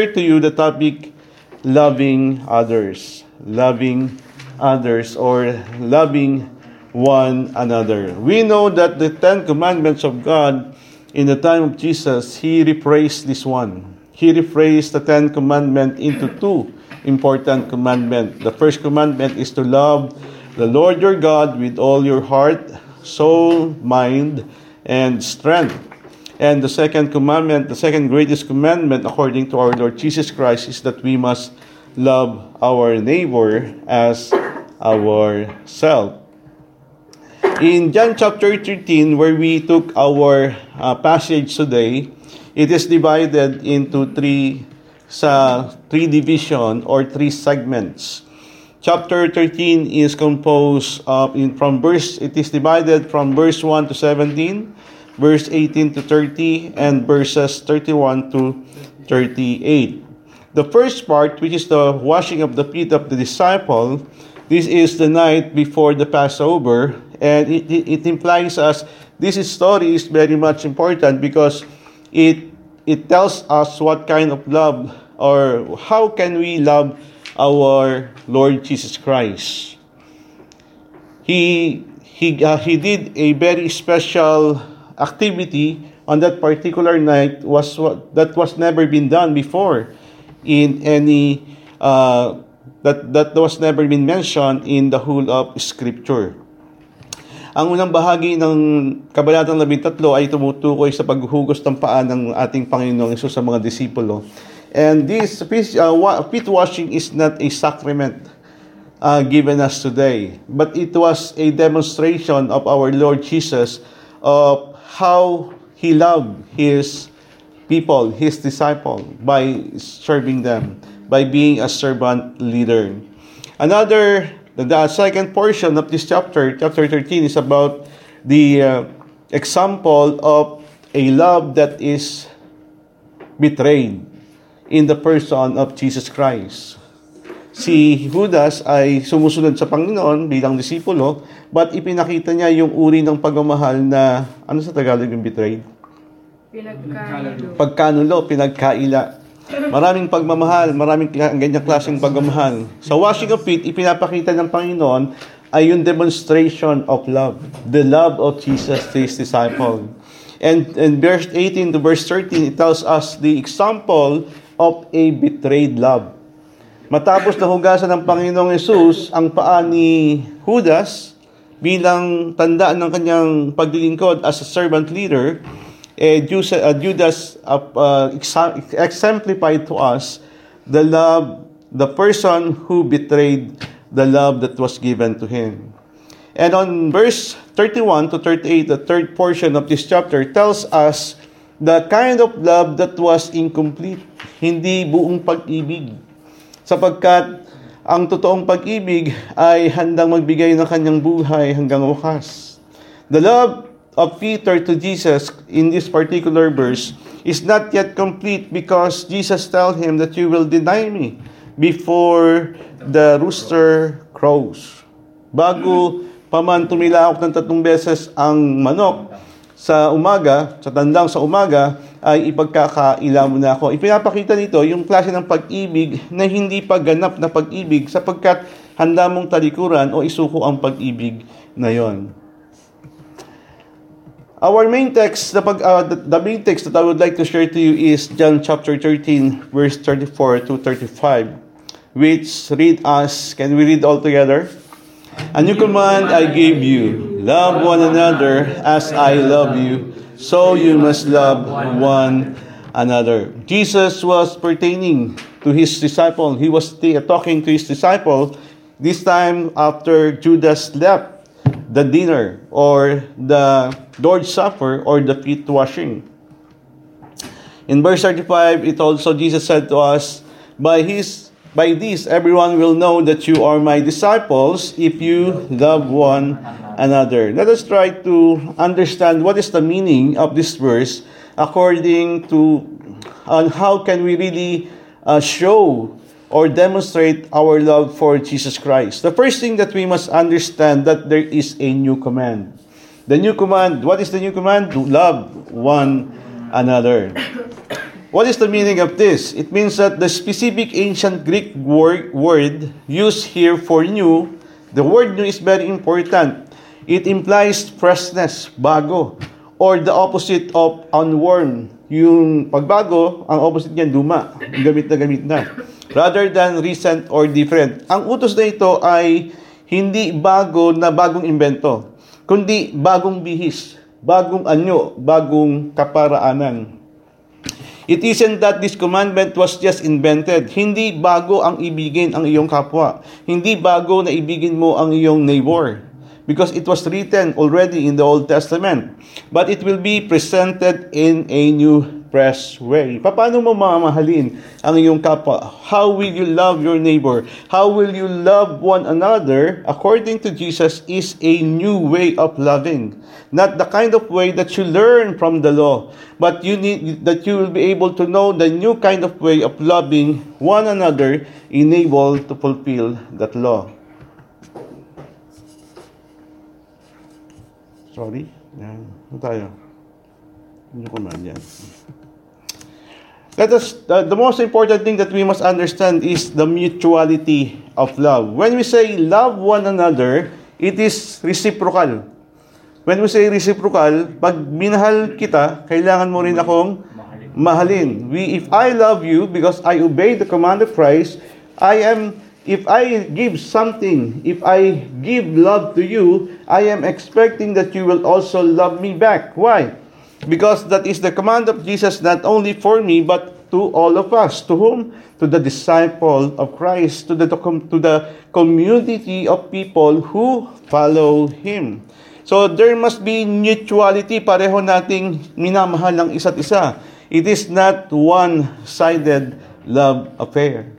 to you the topic loving others. Loving others or loving one another. We know that the Ten Commandments of God in the time of Jesus, He rephrased this one. He rephrased the Ten Commandments into two important commandments. The first commandment is to love the Lord your God with all your heart, soul, mind, and strength. And the second commandment, the second greatest commandment according to our Lord Jesus Christ is that we must love our neighbor as ourselves. In John chapter 13, where we took our uh, passage today, it is divided into three sa three division or three segments. Chapter 13 is composed of in from verse it is divided from verse 1 to 17, verse 18 to 30 and verses 31 to 38. The first part, which is the washing of the feet of the disciple, this is the night before the Passover, and it, it, it implies us this story is very much important because it it tells us what kind of love or how can we love our Lord Jesus Christ. He he uh, he did a very special activity on that particular night was what that was never been done before in any uh, that that was never been mentioned in the whole of scripture. Ang unang bahagi ng Kabanatang 13 ay tumutukoy sa paghuhugos ng paa ng ating Panginoong Isus sa mga disipulo. And this uh, feet washing is not a sacrament uh, given us today, but it was a demonstration of our Lord Jesus of how He loved His people, His disciple, by serving them, by being a servant leader. Another the second portion of this chapter, chapter 13, is about the uh, example of a love that is betrayed in the person of Jesus Christ. Si Judas ay sumusunod sa Panginoon bilang disipulo, but ipinakita niya yung uri ng pagmamahal na, ano sa Tagalog yung betrayed? Pinagkanulo. Pagkanulo, pinagkaila. Maraming pagmamahal, maraming ganyang klaseng pagmamahal. Sa washing of feet, ipinapakita ng Panginoon ay yung demonstration of love. The love of Jesus to His disciple. And in verse 18 to verse 13, it tells us the example of a betrayed love. Matapos na hugasan ng Panginoong Yesus ang paa ni Judas bilang tandaan ng kanyang paglilingkod as a servant leader, eh, Judas uh, uh, exemplified to us the love, the person who betrayed the love that was given to him. And on verse 31 to 38, the third portion of this chapter tells us the kind of love that was incomplete, hindi buong pag-ibig. Sapagkat ang totoong pag-ibig ay handang magbigay ng kanyang buhay hanggang wakas. The love of Peter to Jesus in this particular verse is not yet complete because Jesus tells him that you will deny me before the rooster crows. Bago pa man tumilawak ng tatlong beses ang manok sa umaga, sa tandang sa umaga, ay ipagkakaila mo na ako. Ipinapakita nito yung klase ng pag-ibig na hindi pa ganap na pag-ibig sapagkat handa mong talikuran o isuko ang pag-ibig na yon. Our main text, the, pag, uh, the, the main text that I would like to share to you is John chapter 13, verse 34 to 35, which read us, can we read all together? A new command I give you, love one another as I love you, so you must love one another. Jesus was pertaining to his disciple. He was talking to his disciple this time after Judas left the dinner or the Lord's Supper or the feet washing. In verse 35, it also Jesus said to us, By his by this everyone will know that you are my disciples if you love one another. Let us try to understand what is the meaning of this verse according to on how can we really uh, show or demonstrate our love for Jesus Christ. The first thing that we must understand that there is a new command. The new command, what is the new command? To love one another. What is the meaning of this? It means that the specific ancient Greek word, used here for new, the word new is very important. It implies freshness, bago, or the opposite of unworn. Yung pagbago, ang opposite niyan, luma. Gamit na gamit na. Rather than recent or different. Ang utos na ito ay hindi bago na bagong invento, kundi bagong bihis, bagong anyo, bagong kaparaanan. It isn't that this commandment was just invented. Hindi bago ang ibigin ang iyong kapwa. Hindi bago na ibigin mo ang iyong neighbor. Because it was written already in the Old Testament. But it will be presented in a new fresh way. Paano mo mamahalin ang iyong kapwa? How will you love your neighbor? How will you love one another? According to Jesus, is a new way of loving. Not the kind of way that you learn from the law, but you need that you will be able to know the new kind of way of loving one another, enabled to fulfill that law. Sorry? Yan. Ano tayo? Ano ko man yan? Let us, uh, the most important thing that we must understand is the mutuality of love. When we say love one another, it is reciprocal. When we say reciprocal, pag minahal kita, kailangan mo rin akong mahalin. We, if I love you because I obey the command of Christ, I am, if I give something, if I give love to you, I am expecting that you will also love me back. Why? Because that is the command of Jesus not only for me, but to all of us. To whom? To the disciple of Christ, to the, to the community of people who follow Him. So there must be mutuality. Pareho nating minamahal ng isa't isa. It is not one-sided love affair.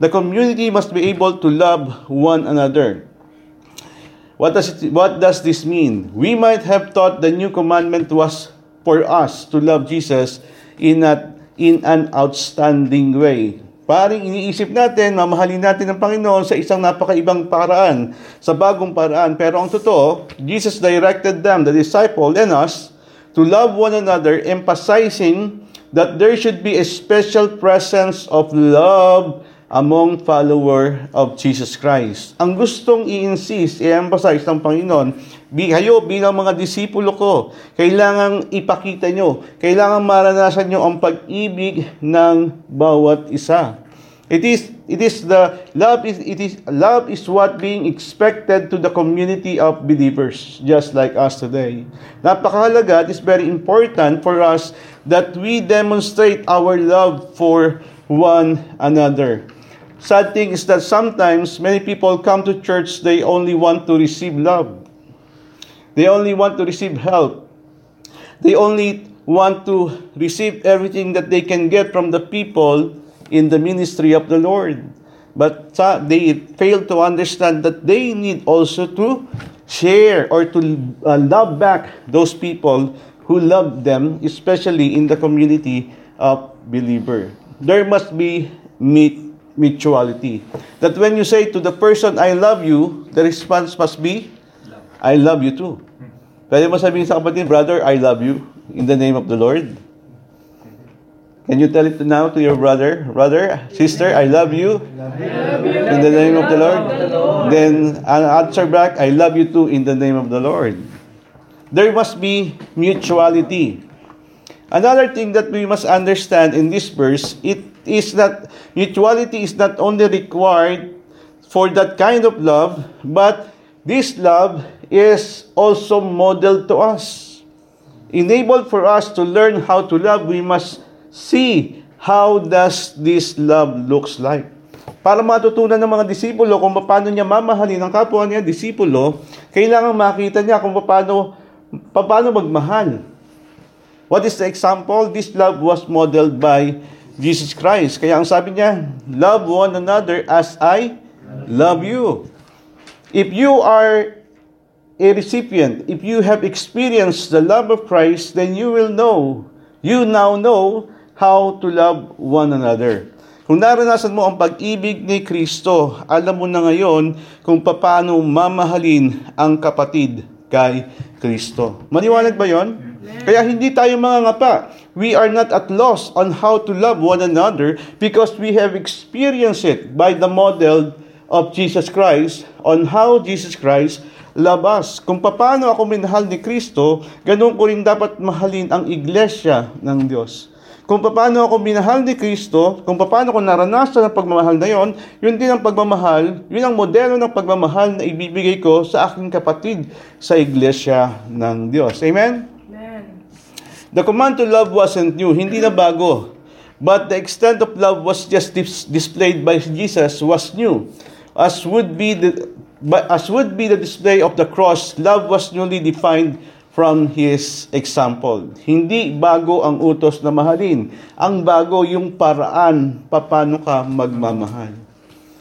The community must be able to love one another. What does, it, what does this mean? We might have thought the new commandment was for us to love Jesus in, a, in an outstanding way. Paring iniisip natin, mamahalin natin ang Panginoon sa isang napakaibang paraan, sa bagong paraan. Pero ang totoo, Jesus directed them, the disciple and us, to love one another, emphasizing that there should be a special presence of love among follower of Jesus Christ. Ang gustong i-insist, i-emphasize ng Panginoon, kayo bilang mga disipulo ko, kailangang ipakita nyo, kailangan maranasan nyo ang pag-ibig ng bawat isa. It is it is the love is it is love is what being expected to the community of believers just like us today. Napakahalaga, it is very important for us that we demonstrate our love for one another. Sad thing is that sometimes many people come to church, they only want to receive love. They only want to receive help. They only want to receive everything that they can get from the people in the ministry of the Lord. But they fail to understand that they need also to share or to uh, love back those people who love them, especially in the community of believer. There must be mutuality. That when you say to the person, I love you, the response must be, I love you too. Pwede mo sabihin sa kapatid, brother, I love you in the name of the Lord. Can you tell it now to your brother, brother, sister, I love you, in the name of the Lord? Then answer back, I love you too in the name of the Lord. There must be mutuality. Another thing that we must understand in this verse, it is that mutuality is not only required for that kind of love, but this love is also modeled to us. Enabled for us to learn how to love, we must see how does this love looks like. Para matutunan ng mga disipulo kung paano niya mamahalin ang kapwa niya, disipulo, kailangan makita niya kung paano, paano magmahal. What is the example? This love was modeled by Jesus Christ. Kaya ang sabi niya, love one another as I love you. If you are a recipient, if you have experienced the love of Christ, then you will know, you now know how to love one another. Kung naranasan mo ang pag-ibig ni Kristo, alam mo na ngayon kung paano mamahalin ang kapatid kay Kristo. Maliwanag ba yon? Kaya hindi tayo mga ngapa. We are not at loss on how to love one another because we have experienced it by the model of Jesus Christ on how Jesus Christ us. Kung paano ako minahal ni Kristo, ganun ko rin dapat mahalin ang iglesia ng Diyos. Kung paano ako minahal ni Kristo, kung paano ko naranasan ang pagmamahal na yon, yun din ang pagmamahal, yun ang modelo ng pagmamahal na ibibigay ko sa aking kapatid sa iglesia ng Diyos. Amen? Amen. The command to love wasn't new, hindi na bago. But the extent of love was just dis- displayed by Jesus was new. As would be the but as would be the display of the cross, love was newly defined from his example. Hindi bago ang utos na mahalin. Ang bago yung paraan paano ka magmamahal.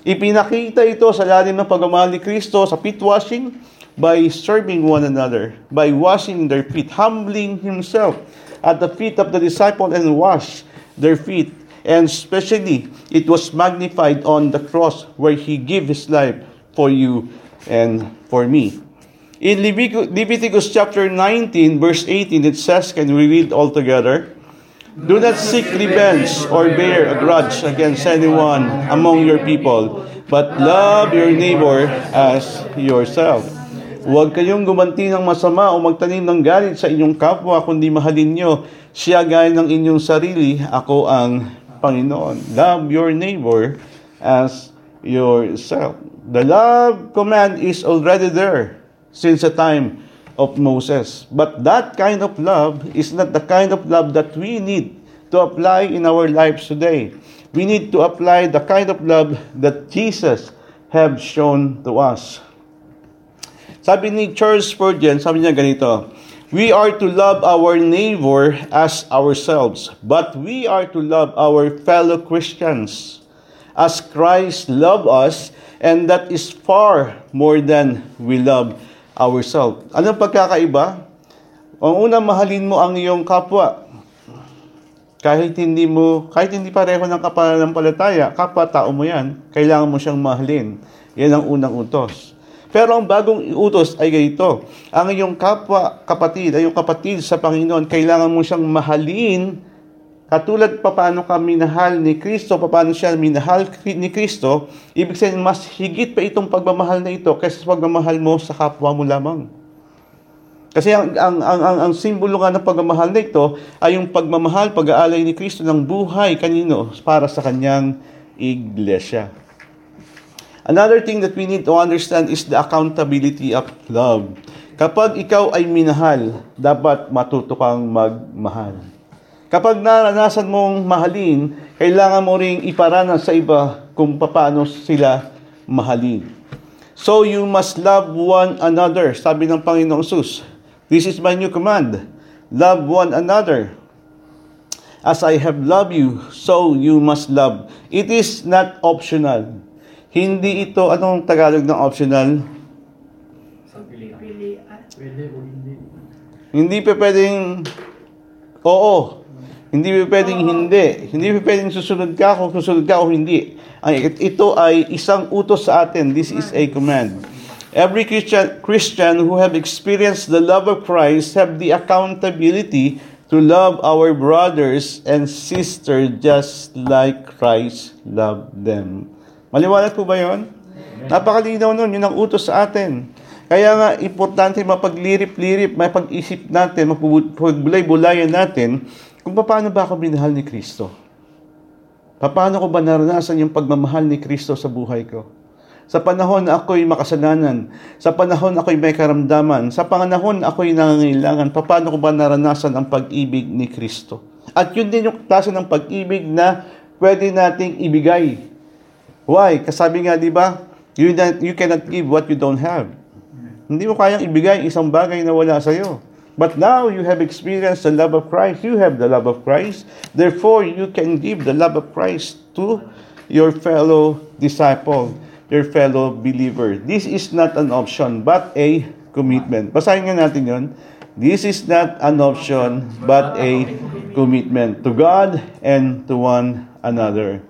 Ipinakita ito sa lalim ng pagmamahal ni Kristo sa feet washing by serving one another, by washing their feet, humbling himself at the feet of the disciple and wash their feet. And especially, it was magnified on the cross where he gave his life for you and for me. In Leviticus, chapter 19, verse 18, it says, can we read all together? Do not seek revenge or bear a grudge against anyone among your people, but love your neighbor as yourself. Huwag kayong gumanti ng masama o magtanim ng galit sa inyong kapwa, kundi mahalin nyo siya gaya ng inyong sarili. Ako ang Panginoon. Love your neighbor as yourself. The love command is already there since the time of Moses. But that kind of love is not the kind of love that we need to apply in our lives today. We need to apply the kind of love that Jesus have shown to us. Sabi ni Charles Spurgeon, sabi niya ganito, We are to love our neighbor as ourselves, but we are to love our fellow Christians as Christ loved us, and that is far more than we love ourselves. Anong pagkakaiba? Ang unang mahalin mo ang iyong kapwa. Kahit hindi mo, kahit hindi pareho ng kapanampalataya, kapwa tao mo yan, kailangan mo siyang mahalin. Yan ang unang utos. Pero ang bagong utos ay ganito. Ang iyong kapwa kapatid, ay iyong kapatid sa Panginoon, kailangan mo siyang mahalin katulad pa paano ka minahal ni Kristo, paano siya minahal ni Kristo, ibig sabihin mas higit pa itong pagmamahal na ito kaysa sa pagmamahal mo sa kapwa mo lamang. Kasi ang, ang, ang, ang, ang simbolo nga ng pagmamahal na ito ay yung pagmamahal, pag-aalay ni Kristo ng buhay kanino para sa kanyang iglesia. Another thing that we need to understand is the accountability of love. Kapag ikaw ay minahal, dapat matuto kang magmahal. Kapag naranasan mong mahalin, kailangan mo ring iparanas sa iba kung paano sila mahalin. So you must love one another, sabi ng Panginoong Sus. This is my new command. Love one another. As I have loved you, so you must love. It is not optional. Hindi ito, anong Tagalog ng optional? Pagpipilian. Pwede o hindi. Hindi pa pwedeng oo. Hindi pa pwedeng hindi. Hindi pa pwedeng susunod ka kung susunod ka o hindi. Ay, ito ay isang utos sa atin. This is a command. Every Christian, Christian who have experienced the love of Christ have the accountability to love our brothers and sisters just like Christ loved them. Maliwanag po ba yon? Napakalinaw nun. Yun ang utos sa atin. Kaya nga, importante mapaglirip-lirip, may pag-isip natin, mapagbulay-bulayan natin kung paano ba ako binahal ni Kristo. Paano ko ba naranasan yung pagmamahal ni Kristo sa buhay ko? Sa panahon na ako'y makasalanan, sa panahon na ako'y may karamdaman, sa panahon na ako'y nangangailangan, paano ko ba naranasan ang pag-ibig ni Kristo? At yun din yung klase ng pag-ibig na pwede nating ibigay. Why? Kasabi nga, di ba? You, you cannot give what you don't have. Hindi mo kayang ibigay isang bagay na wala sa iyo. But now you have experienced the love of Christ. You have the love of Christ. Therefore, you can give the love of Christ to your fellow disciple, your fellow believer. This is not an option, but a commitment. Basahin nga natin yon. This is not an option, but a commitment to God and to one another.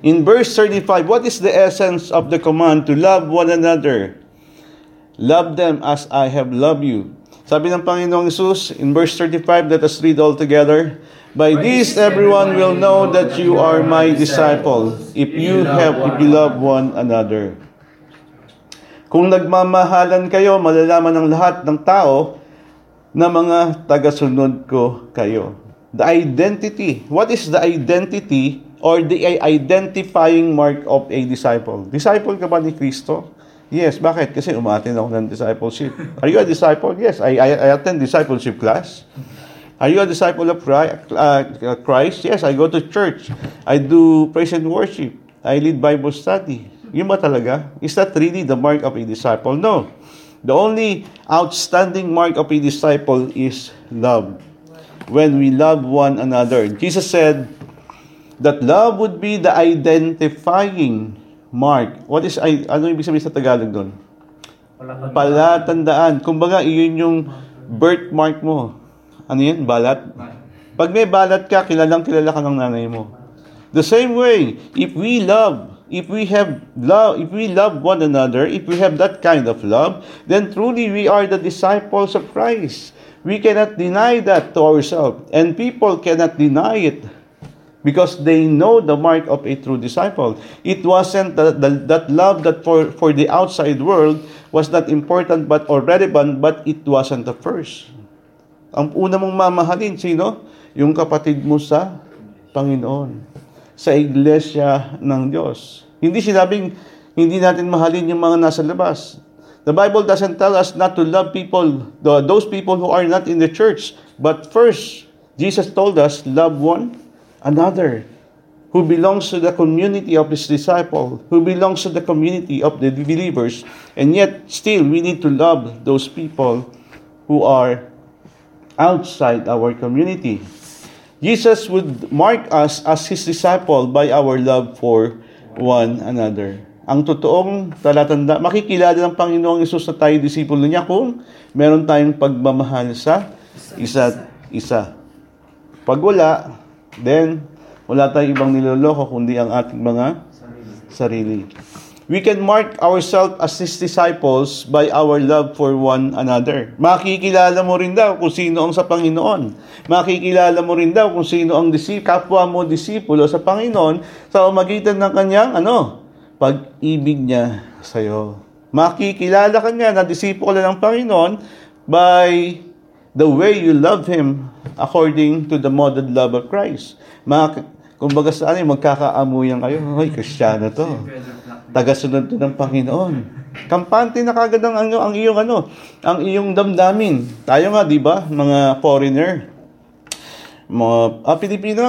In verse 35, what is the essence of the command to love one another? Love them as I have loved you. Sabi ng Panginoong Isus in verse 35, let us read all together. By this everyone will know that you are my disciple, if you have, if you love one another. Kung nagmamahalan kayo, malalaman ng lahat ng tao na mga tagasunod ko kayo. The identity. What is the identity or the identifying mark of a disciple? Disciple ka ba ni Kristo? Yes. Bakit? Kasi umatin ako ng discipleship. Are you a disciple? Yes. I, I, I attend discipleship class. Are you a disciple of uh, Christ? Yes. I go to church. I do praise and worship. I lead Bible study. Yun ba talaga? Is that really the mark of a disciple? No. The only outstanding mark of a disciple is love. When we love one another. Jesus said that love would be the identifying mark. What is, ano ibig sabihin sa Tagalog doon? Palatandaan. Kumbaga, iyon yung birthmark mo. Ano yun? Balat? Pag may balat ka, kilalang kilala ka ng nanay mo. The same way, if we love if we have love, if we love one another, if we have that kind of love, then truly we are the disciples of Christ. We cannot deny that to ourselves, and people cannot deny it because they know the mark of a true disciple. It wasn't the, the, that love that for, for the outside world was not important but or relevant, but it wasn't the first. Ang una mong mamahalin, sino? Yung kapatid mo sa Panginoon sa iglesia ng Diyos. Hindi sinabing hindi natin mahalin yung mga nasa labas. The Bible doesn't tell us not to love people, those people who are not in the church. But first, Jesus told us, love one another who belongs to the community of his disciple, who belongs to the community of the believers. And yet, still, we need to love those people who are outside our community. Jesus would mark us as His disciple by our love for one another. Ang totoong talatanda, makikilala ng Panginoong Isus na tayo disipulo niya kung meron tayong pagmamahal sa isa't isa. Pag wala, then wala tayong ibang niloloko kundi ang ating mga sarili. We can mark ourselves as His disciples by our love for one another. Makikilala mo rin daw kung sino ang sa Panginoon. Makikilala mo rin daw kung sino ang disip, kapwa mo disipulo sa Panginoon sa umagitan ng kanyang ano, pag-ibig niya sa iyo. Makikilala ka niya na disipulo ng Panginoon by the way you love Him according to the model love of Christ. Mak kumbaga sa ano, magkakaamuyan kayo. Ay, Kristiyano to tagasunod to ng Panginoon. Kampante na kagad ang, ang, ang iyong ano, ang iyong damdamin. Tayo nga, di ba, mga foreigner, mga ah, Pilipino,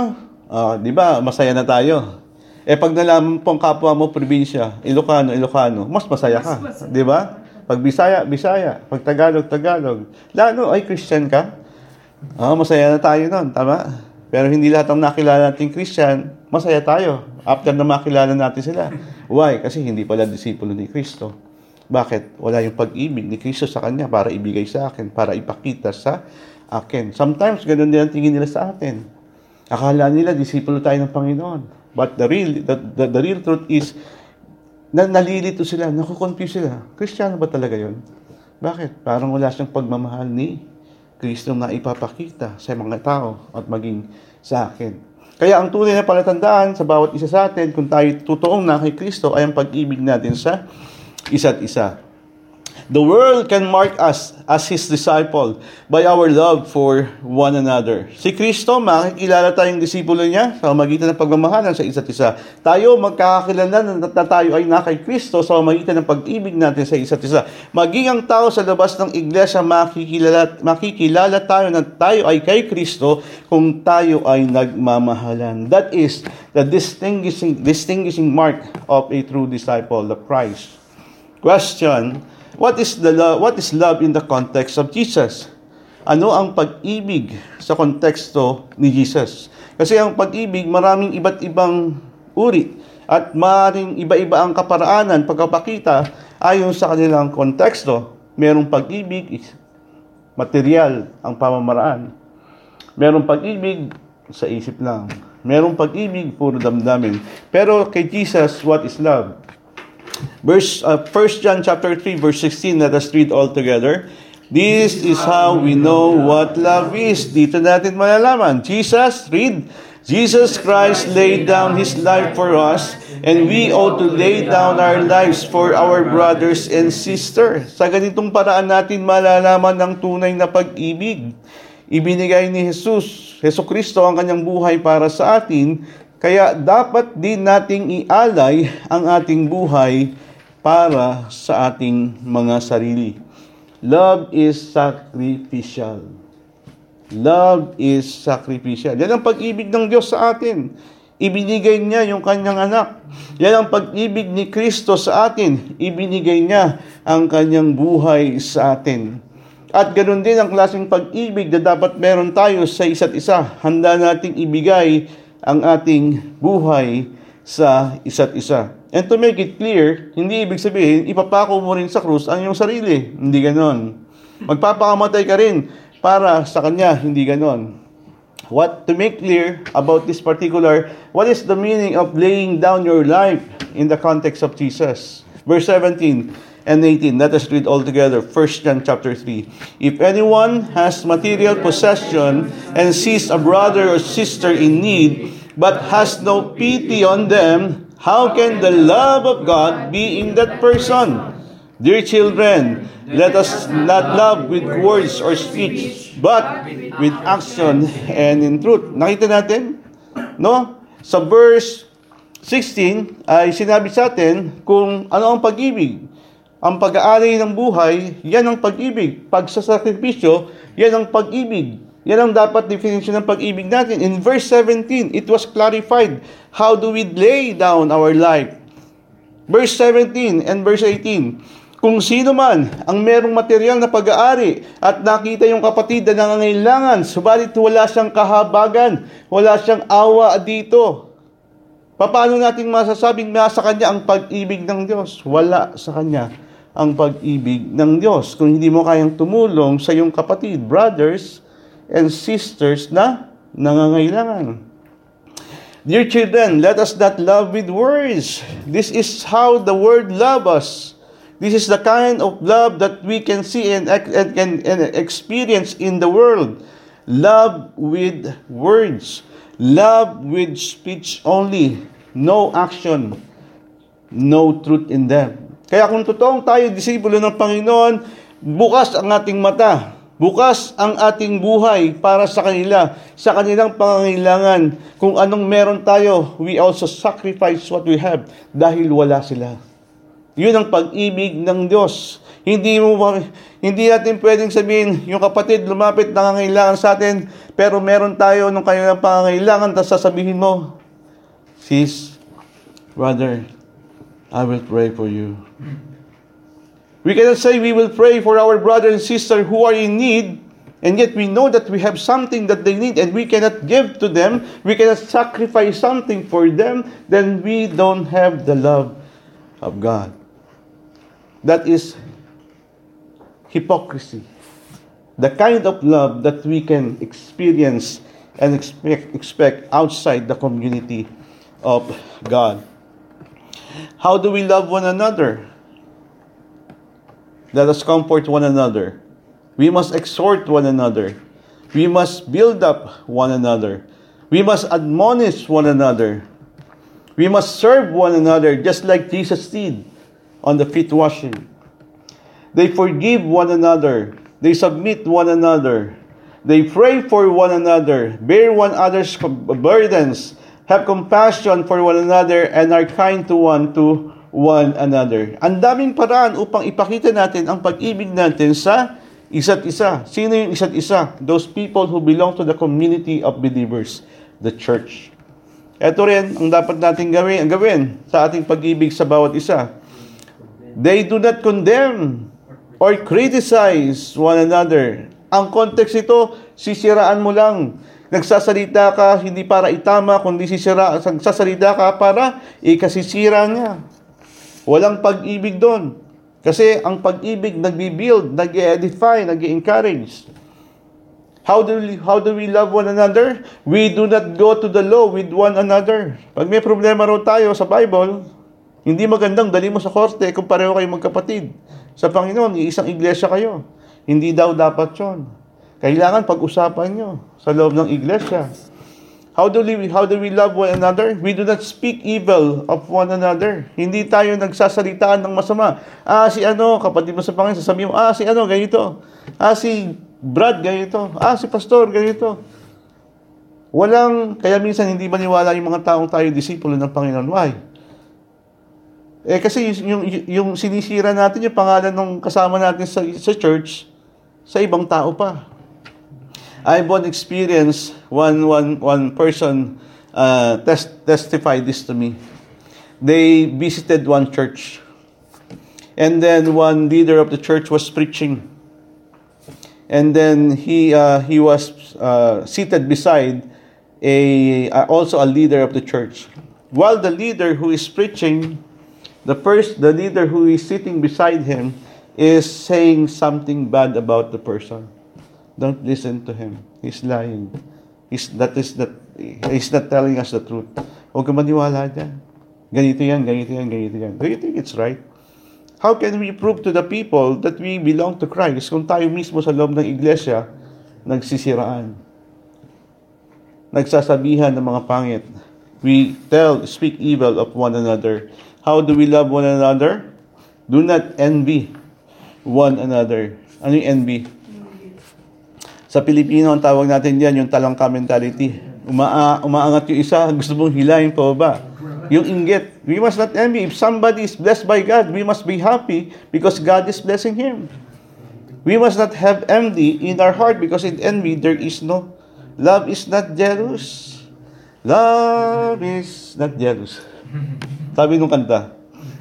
ah, di ba, masaya na tayo. Eh pag nalaman pong kapwa mo probinsya, Ilocano, Ilocano, mas masaya ka, di ba? Pag Bisaya, Bisaya, pag Tagalog, Tagalog. Lalo ay Christian ka. Ah, masaya na tayo noon, tama? Pero hindi lahat ng nakilala nating Christian, masaya tayo after na makilala natin sila. Why? Kasi hindi pala disipulo ni Kristo. Bakit? Wala yung pag-ibig ni Kristo sa kanya para ibigay sa akin, para ipakita sa akin. Sometimes, ganun din ang tingin nila sa atin. Akala nila, disipulo tayo ng Panginoon. But the real, the, the, the real truth is, na nalilito sila, nakukonfuse sila. Kristiyano ba talaga yon? Bakit? Parang wala siyang pagmamahal ni Kristo na ipapakita sa mga tao at maging sa akin. Kaya ang tunay na palatandaan sa bawat isa sa atin kung tayo totoong na kay Kristo ay ang pag-ibig natin sa isa't isa. The world can mark us as His disciple by our love for one another. Si Kristo, makikilala tayong disipulo niya sa magitan ng pagmamahalan sa isa't isa. Tayo, magkakakilala na, tayo ay na kay Kristo sa magitan ng pag-ibig natin sa isa't isa. Maging ang tao sa labas ng iglesia, makikilala, makikilala tayo na tayo ay kay Kristo kung tayo ay nagmamahalan. That is the distinguishing, distinguishing mark of a true disciple of Christ. Question, What is the love, what is love in the context of Jesus? Ano ang pag-ibig sa konteksto ni Jesus? Kasi ang pag-ibig, maraming iba't ibang uri at maraming iba-iba ang kaparaanan pagkapakita ayon sa kanilang konteksto. Merong pag-ibig, material ang pamamaraan. Merong pag-ibig sa isip lang. Merong pag-ibig, puro damdamin. Pero kay Jesus, what is love? Verse uh, 1 John chapter 3 verse 16 let us read all together. This is how we know what love is. Dito natin malalaman. Jesus, read. Jesus Christ laid down His life for us, and we ought to lay down our lives for our brothers and sisters. Sa ganitong paraan natin malalaman ng tunay na pag-ibig. Ibinigay ni Jesus, Heso Kristo ang kanyang buhay para sa atin, kaya dapat din nating ialay ang ating buhay para sa ating mga sarili. Love is sacrificial. Love is sacrificial. Yan ang pag-ibig ng Diyos sa atin. Ibinigay niya yung kanyang anak. Yan ang pag-ibig ni Kristo sa atin. Ibinigay niya ang kanyang buhay sa atin. At ganoon din ang klaseng pag-ibig na dapat meron tayo sa isa't isa. Handa nating ibigay ang ating buhay sa isa't isa. And to make it clear, hindi ibig sabihin, ipapako mo rin sa krus ang iyong sarili. Hindi ganon. Magpapakamatay ka rin para sa kanya, hindi ganon. What to make clear about this particular, what is the meaning of laying down your life in the context of Jesus? Verse 17 and 18. Let us read all together. 1 John chapter 3. If anyone has material possession and sees a brother or sister in need, but has no pity on them, how can the love of God be in that person? Dear children, let us not love with words or speech, but with action and in truth. Nakita natin, no? Sa verse 16 ay sinabi sa atin kung ano ang pag-ibig. Ang pag-aari ng buhay, yan ang pag-ibig. Pagsasakripisyo, yan ang pag-ibig. Yan ang dapat definition ng pag-ibig natin. In verse 17, it was clarified. How do we lay down our life? Verse 17 and verse 18. Kung sino man ang merong material na pag-aari at nakita yung kapatid na nangangailangan, subalit wala siyang kahabagan, wala siyang awa dito. Paano natin masasabing nasa kanya ang pag-ibig ng Diyos? Wala sa kanya ang pag-ibig ng Diyos. Kung hindi mo kayang tumulong sa iyong kapatid, brothers and sisters na nangangailangan. Dear children, let us not love with words. This is how the word love us. This is the kind of love that we can see and, and, and, and experience in the world. Love with words. Love with speech only. No action. No truth in them. Kaya kung totoong tayo disipulo ng Panginoon, bukas ang ating mata. Bukas ang ating buhay para sa kanila, sa kanilang pangangailangan. Kung anong meron tayo, we also sacrifice what we have dahil wala sila. Yun ang pag-ibig ng Diyos. Hindi mo hindi natin pwedeng sabihin yung kapatid lumapit nangangailangan sa atin pero meron tayo nung kanilang pangangailangan tapos sasabihin mo sis brother I will pray for you. We cannot say we will pray for our brother and sister who are in need and yet we know that we have something that they need and we cannot give to them, we cannot sacrifice something for them, then we don't have the love of God. That is hypocrisy. The kind of love that we can experience and expect, expect outside the community of God. How do we love one another? Let us comfort one another. We must exhort one another. We must build up one another. We must admonish one another. We must serve one another just like Jesus did on the feet washing. They forgive one another. They submit one another. They pray for one another, bear one another's burdens, have compassion for one another, and are kind to one to one another. Ang daming paraan upang ipakita natin ang pag-ibig natin sa isa't isa. Sino yung isa't isa? Those people who belong to the community of believers, the church. Ito rin ang dapat natin gawin, gawin sa ating pag-ibig sa bawat isa. They do not condemn or criticize one another. Ang context ito, sisiraan mo lang. Nagsasalita ka hindi para itama, kundi sisira, nagsasalita ka para ikasisira niya. Walang pag-ibig doon. Kasi ang pag-ibig nag-build, nag-edify, nag-encourage. How do, we, how do we love one another? We do not go to the law with one another. Pag may problema raw tayo sa Bible, hindi magandang dali mo sa korte kung pareho kayo magkapatid. Sa Panginoon, isang iglesia kayo. Hindi daw dapat yon. Kailangan pag-usapan nyo sa loob ng iglesia. How do we how do we love one another? We do not speak evil of one another. Hindi tayo nagsasalitaan ng masama. Ah, si ano, kapatid mo sa Panginoon, sasabihin mo, ah, si ano, ganito. Ah, si Brad, ganito. Ah, si Pastor, ganito. Walang, kaya minsan hindi maniwala yung mga taong tayo disipulo ng Panginoon. Why? Eh kasi yung, yung, sinisira natin yung pangalan ng kasama natin sa, sa church, sa ibang tao pa. I have one experience, one, one, one person uh, test, testified this to me. They visited one church. And then one leader of the church was preaching. And then he, uh, he was uh, seated beside a, uh, also a leader of the church. While the leader who is preaching, the first, the leader who is sitting beside him is saying something bad about the person. Don't listen to him. He's lying. He's, that is that, he's not telling us the truth. Huwag ka maniwala dyan. Ganito yan, ganito yan, ganito yan. Do you think it's right? How can we prove to the people that we belong to Christ kung tayo mismo sa loob ng iglesia nagsisiraan? Nagsasabihan ng mga pangit. We tell, speak evil of one another. How do we love one another? Do not envy one another. Ano yung envy? Sa Pilipino, ang tawag natin yan, yung talangka mentality. Uma umaangat yung isa, gusto mong hilahin pa ba? Yung inggit. We must not envy. If somebody is blessed by God, we must be happy because God is blessing him. We must not have envy in our heart because in envy there is no love is not jealous. Love is not jealous. Sabi nung kanta.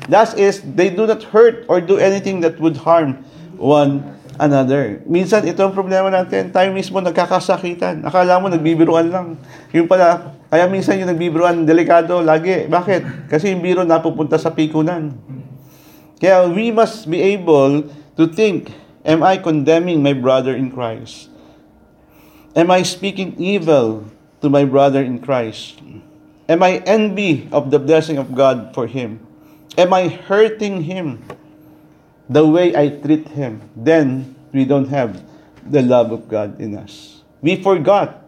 That is, they do not hurt or do anything that would harm one another. Minsan, ito ang problema natin. Tayo mismo nagkakasakitan. Akala mo, nagbibiruan lang. Yung pala, kaya minsan yung nagbibiruan, delikado lagi. Bakit? Kasi yung biro napupunta sa pikunan. Kaya we must be able to think, am I condemning my brother in Christ? Am I speaking evil to my brother in Christ? Am I envy of the blessing of God for him? Am I hurting him the way I treat him? Then we don't have the love of God in us. We forgot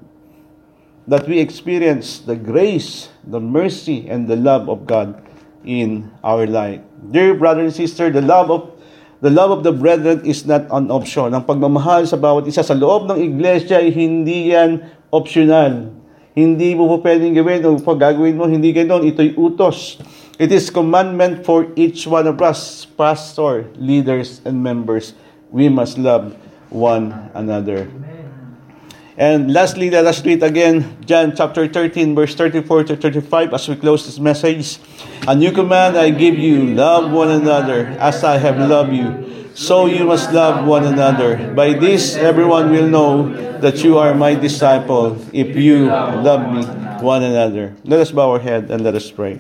that we experience the grace, the mercy, and the love of God in our life. Dear brother and sister, the love of the love of the brethren is not an option. Ang pagmamahal sa bawat isa sa loob ng iglesia ay hindi yan optional. Hindi mo po pwedeng gawin o pag gagawin mo, hindi ganoon. Ito'y utos. It is commandment for each one of us, pastor, leaders, and members. We must love one another. And lastly, let us read again John chapter 13, verse 34 to 35 as we close this message. A new command I give you love one another as I have loved you. So you must love one another. By this, everyone will know that you are my disciple if you love me one another. Let us bow our head and let us pray.